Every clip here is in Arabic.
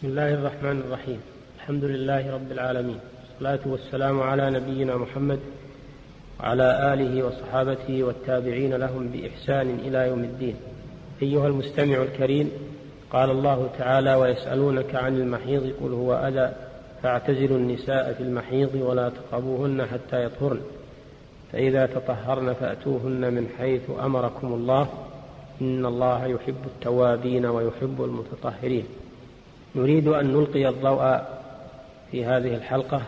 بسم الله الرحمن الرحيم. الحمد لله رب العالمين. والصلاة والسلام على نبينا محمد وعلى آله وصحابته والتابعين لهم بإحسان إلى يوم الدين. أيها المستمع الكريم قال الله تعالى ويسألونك عن المحيض قل هو أذى فاعتزلوا النساء في المحيض ولا تقربوهن حتى يطهرن. فإذا تطهرن فأتوهن من حيث أمركم الله. إن الله يحب التوابين ويحب المتطهرين. نريد أن نلقي الضوء في هذه الحلقة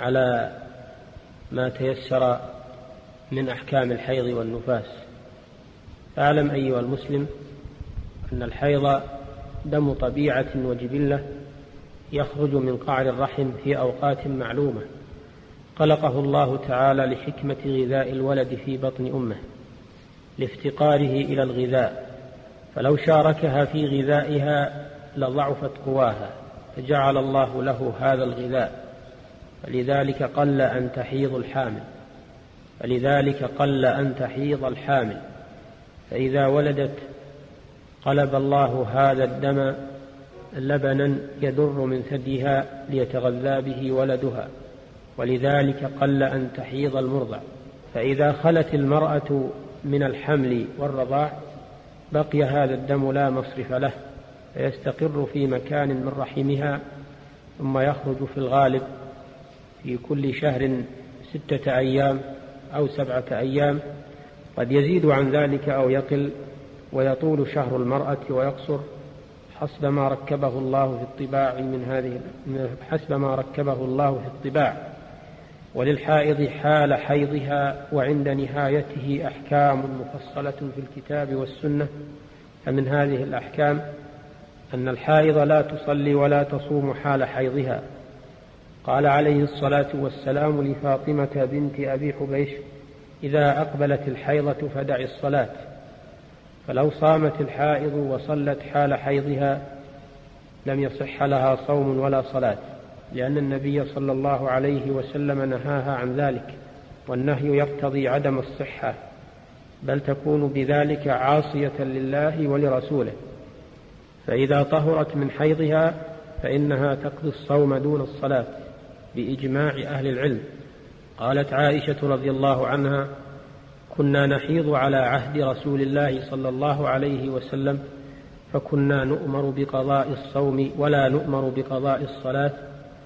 على ما تيسر من أحكام الحيض والنفاس. اعلم أيها المسلم أن الحيض دم طبيعة وجبلة يخرج من قعر الرحم في أوقات معلومة. خلقه الله تعالى لحكمة غذاء الولد في بطن أمه لافتقاره إلى الغذاء. فلو شاركها في غذائها لضعفت قواها فجعل الله له هذا الغذاء فلذلك قل أن تحيض الحامل فلذلك قل أن تحيض الحامل فإذا ولدت قلب الله هذا الدم لبنا يدر من ثديها ليتغذى به ولدها ولذلك قل أن تحيض المرضع فإذا خلت المرأة من الحمل والرضاع بقي هذا الدم لا مصرف له. فيستقر في مكان من رحمها ثم يخرج في الغالب في كل شهر ستة أيام أو سبعة أيام. قد يزيد عن ذلك أو يقل ويطول شهر المرأة ويقصر. حسب ما ركبه الله في الطباع من هذه حسب ما ركبه الله في الطباع. وللحائض حال حيضها وعند نهايته أحكام مفصلة في الكتاب والسنة. فمن هذه الأحكام أن الحائض لا تصلي ولا تصوم حال حيضها. قال عليه الصلاة والسلام لفاطمة بنت أبي حبيش إذا أقبلت الحيضة فدع الصلاة فلو صامت الحائض وصلت حال حيضها لم يصح لها صوم ولا صلاة لأن النبي صلى الله عليه وسلم نهاها عن ذلك والنهي يقتضي عدم الصحة بل تكون بذلك عاصية لله ولرسوله. فإذا طهرت من حيضها فإنها تقضي الصوم دون الصلاة بإجماع أهل العلم. قالت عائشة رضي الله عنها كنا نحيض على عهد رسول الله صلى الله عليه وسلم فكنا نؤمر بقضاء الصوم ولا نؤمر بقضاء الصلاة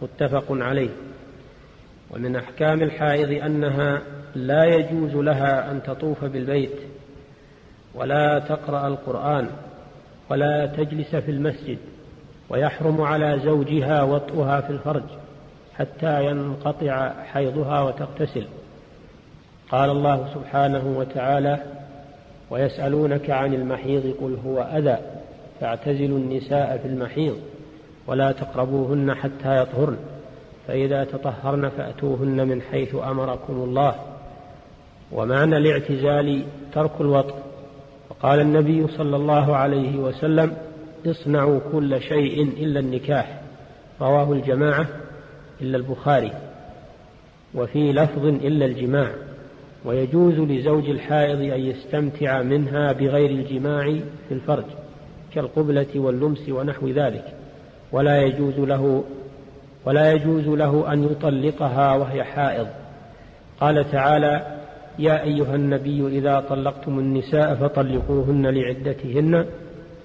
متفق عليه. ومن أحكام الحائض أنها لا يجوز لها أن تطوف بالبيت ولا تقرأ القرآن. ولا تجلس في المسجد ويحرم على زوجها وطئها في الفرج حتى ينقطع حيضها وتغتسل. قال الله سبحانه وتعالى ويسألونك عن المحيض قل هو أذى فاعتزلوا النساء في المحيض ولا تقربوهن حتى يطهرن فإذا تطهرن فأتوهن من حيث أمركم الله. ومعنى الاعتزال ترك الوطء وقال النبي صلى الله عليه وسلم اصنعوا كل شيء إلا النكاح. رواه الجماعة إلا البخاري وفي لفظ إلا الجماع. ويجوز لزوج الحائض أن يستمتع منها بغير الجماع في الفرج كالقبلة واللمس ونحو ذلك. ولا يجوز له ولا يجوز له أن يطلقها وهي حائض. قال تعالى يا أيها النبي إذا طلقتم النساء فطلقوهن لعدتهن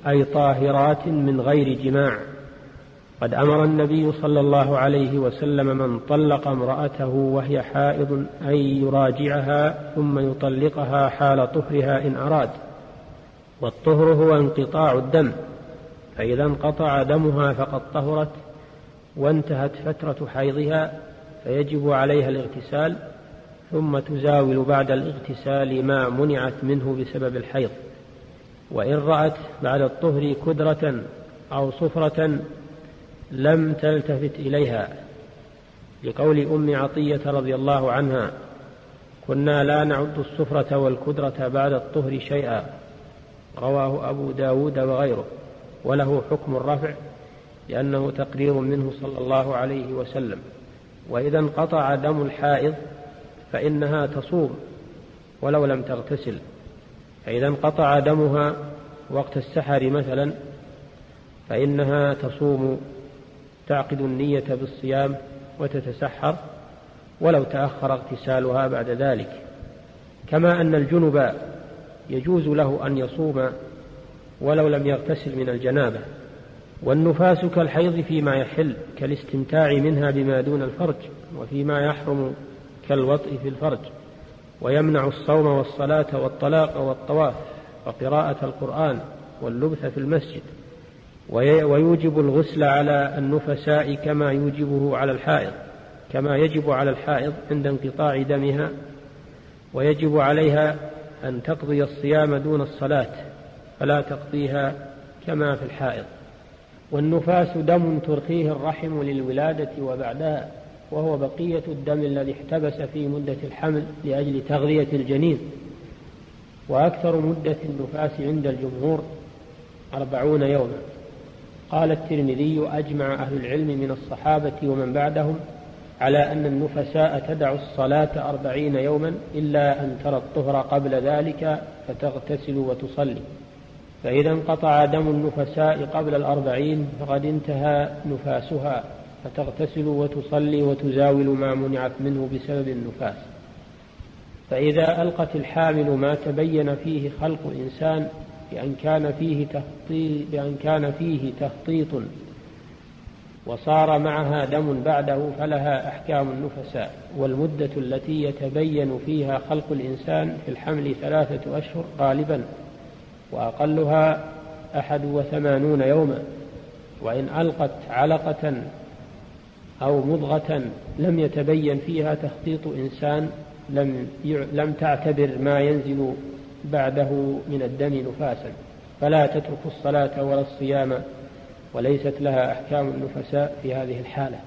أي طاهرات من غير جماع. قد أمر النبي صلى الله عليه وسلم من طلق امرأته وهي حائض أن يراجعها ثم يطلقها حال طهرها إن أراد. والطهر هو انقطاع الدم فإذا انقطع دمها فقد طهرت وانتهت فترة حيضها فيجب عليها الاغتسال ثم تزاول بعد الاغتسال ما منعت منه بسبب الحيض. وإن رأت بعد الطهر كدرة أو صفرة لم تلتفت إليها. لقول أم عطية رضي الله عنها كنا لا نعد الصفرة والكدرة بعد الطهر شيئا رواه أبو داود وغيره. وله حكم الرفع لأنه تقرير منه صلى الله عليه وسلم. وإذا انقطع دم الحائض فإنها تصوم ولو لم تغتسل. فإذا انقطع دمها وقت السحر مثلا فإنها تصوم تعقد النية بالصيام وتتسحر ولو تأخر اغتسالها بعد ذلك. كما أن الجنب يجوز له أن يصوم ولو لم يغتسل من الجنابة. والنفاس كالحيض فيما يحل كالاستمتاع منها بما دون الفرج وفيما يحرم كالوطء في الفرج ويمنع الصوم والصلاة والطلاق والطواف وقراءة القرآن واللبث في المسجد ويوجب الغسل على النفساء كما يوجبه على الحائض كما يجب على الحائض عند انقطاع دمها ويجب عليها أن تقضي الصيام دون الصلاة فلا تقضيها كما في الحائض. والنفاس دم ترخيه الرحم للولادة وبعدها. وهو بقية الدم الذي احتبس في مدة الحمل لأجل تغذية الجنين. وأكثر مدة النفاس عند الجمهور أربعون يوما. قال الترمذي أجمع أهل العلم من الصحابة ومن بعدهم على أن النفساء تدع الصلاة أربعين يوما إلا أن ترى الطهر قبل ذلك فتغتسل وتصلي. فإذا انقطع دم النفساء قبل الأربعين فقد انتهى نفاسها. فتغتسل وتصلي وتزاول ما منعت منه بسبب النفاس. فإذا ألقت الحامل ما تبين فيه خلق إنسان بأن كان فيه تخطيط بأن كان فيه تخطيط وصار معها دم بعده فلها أحكام النفساء. والمدة التي يتبين فيها خلق الإنسان في الحمل ثلاثة أشهر غالبا وأقلها أحد وثمانون يوما. وإن ألقت علقة أو مضغة لم يتبين فيها تخطيط إنسان لم لم تعتبر ما ينزل بعده من الدم نفاسا فلا تترك الصلاة ولا الصيام وليست لها أحكام النفساء في هذه الحالة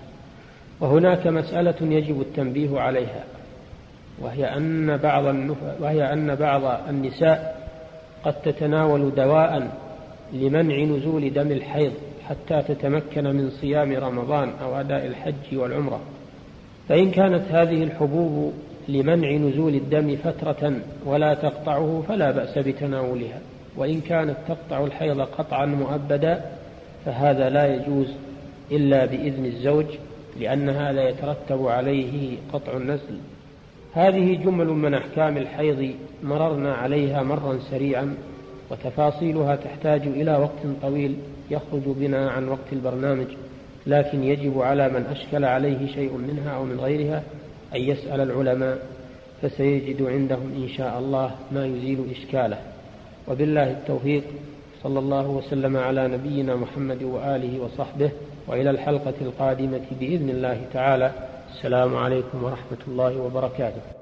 وهناك مسألة يجب التنبيه عليها وهي أن بعض. وهي أن بعض النساء قد تتناول دواء لمنع نزول دم الحيض حتى تتمكن من صيام رمضان أو أداء الحج والعمرة. فإن كانت هذه الحبوب لمنع نزول الدم فترة ولا تقطعه فلا بأس بتناولها. وإن كانت تقطع الحيض قطعا مؤبدا فهذا لا يجوز إلا بإذن الزوج لأن هذا يترتب عليه قطع النسل. هذه جمل من أحكام الحيض مررنا عليها مرا سريعا وتفاصيلها تحتاج إلى وقت طويل. يخرج بنا عن وقت البرنامج لكن يجب على من أشكل عليه شيء منها أو من غيرها أن يسأل العلماء فسيجد عندهم إن شاء الله ما يزيل إشكاله. وبالله التوفيق صلى الله وسلم على نبينا محمد وآله وصحبه وإلى الحلقة القادمة بإذن الله تعالى. السلام عليكم ورحمة الله وبركاته.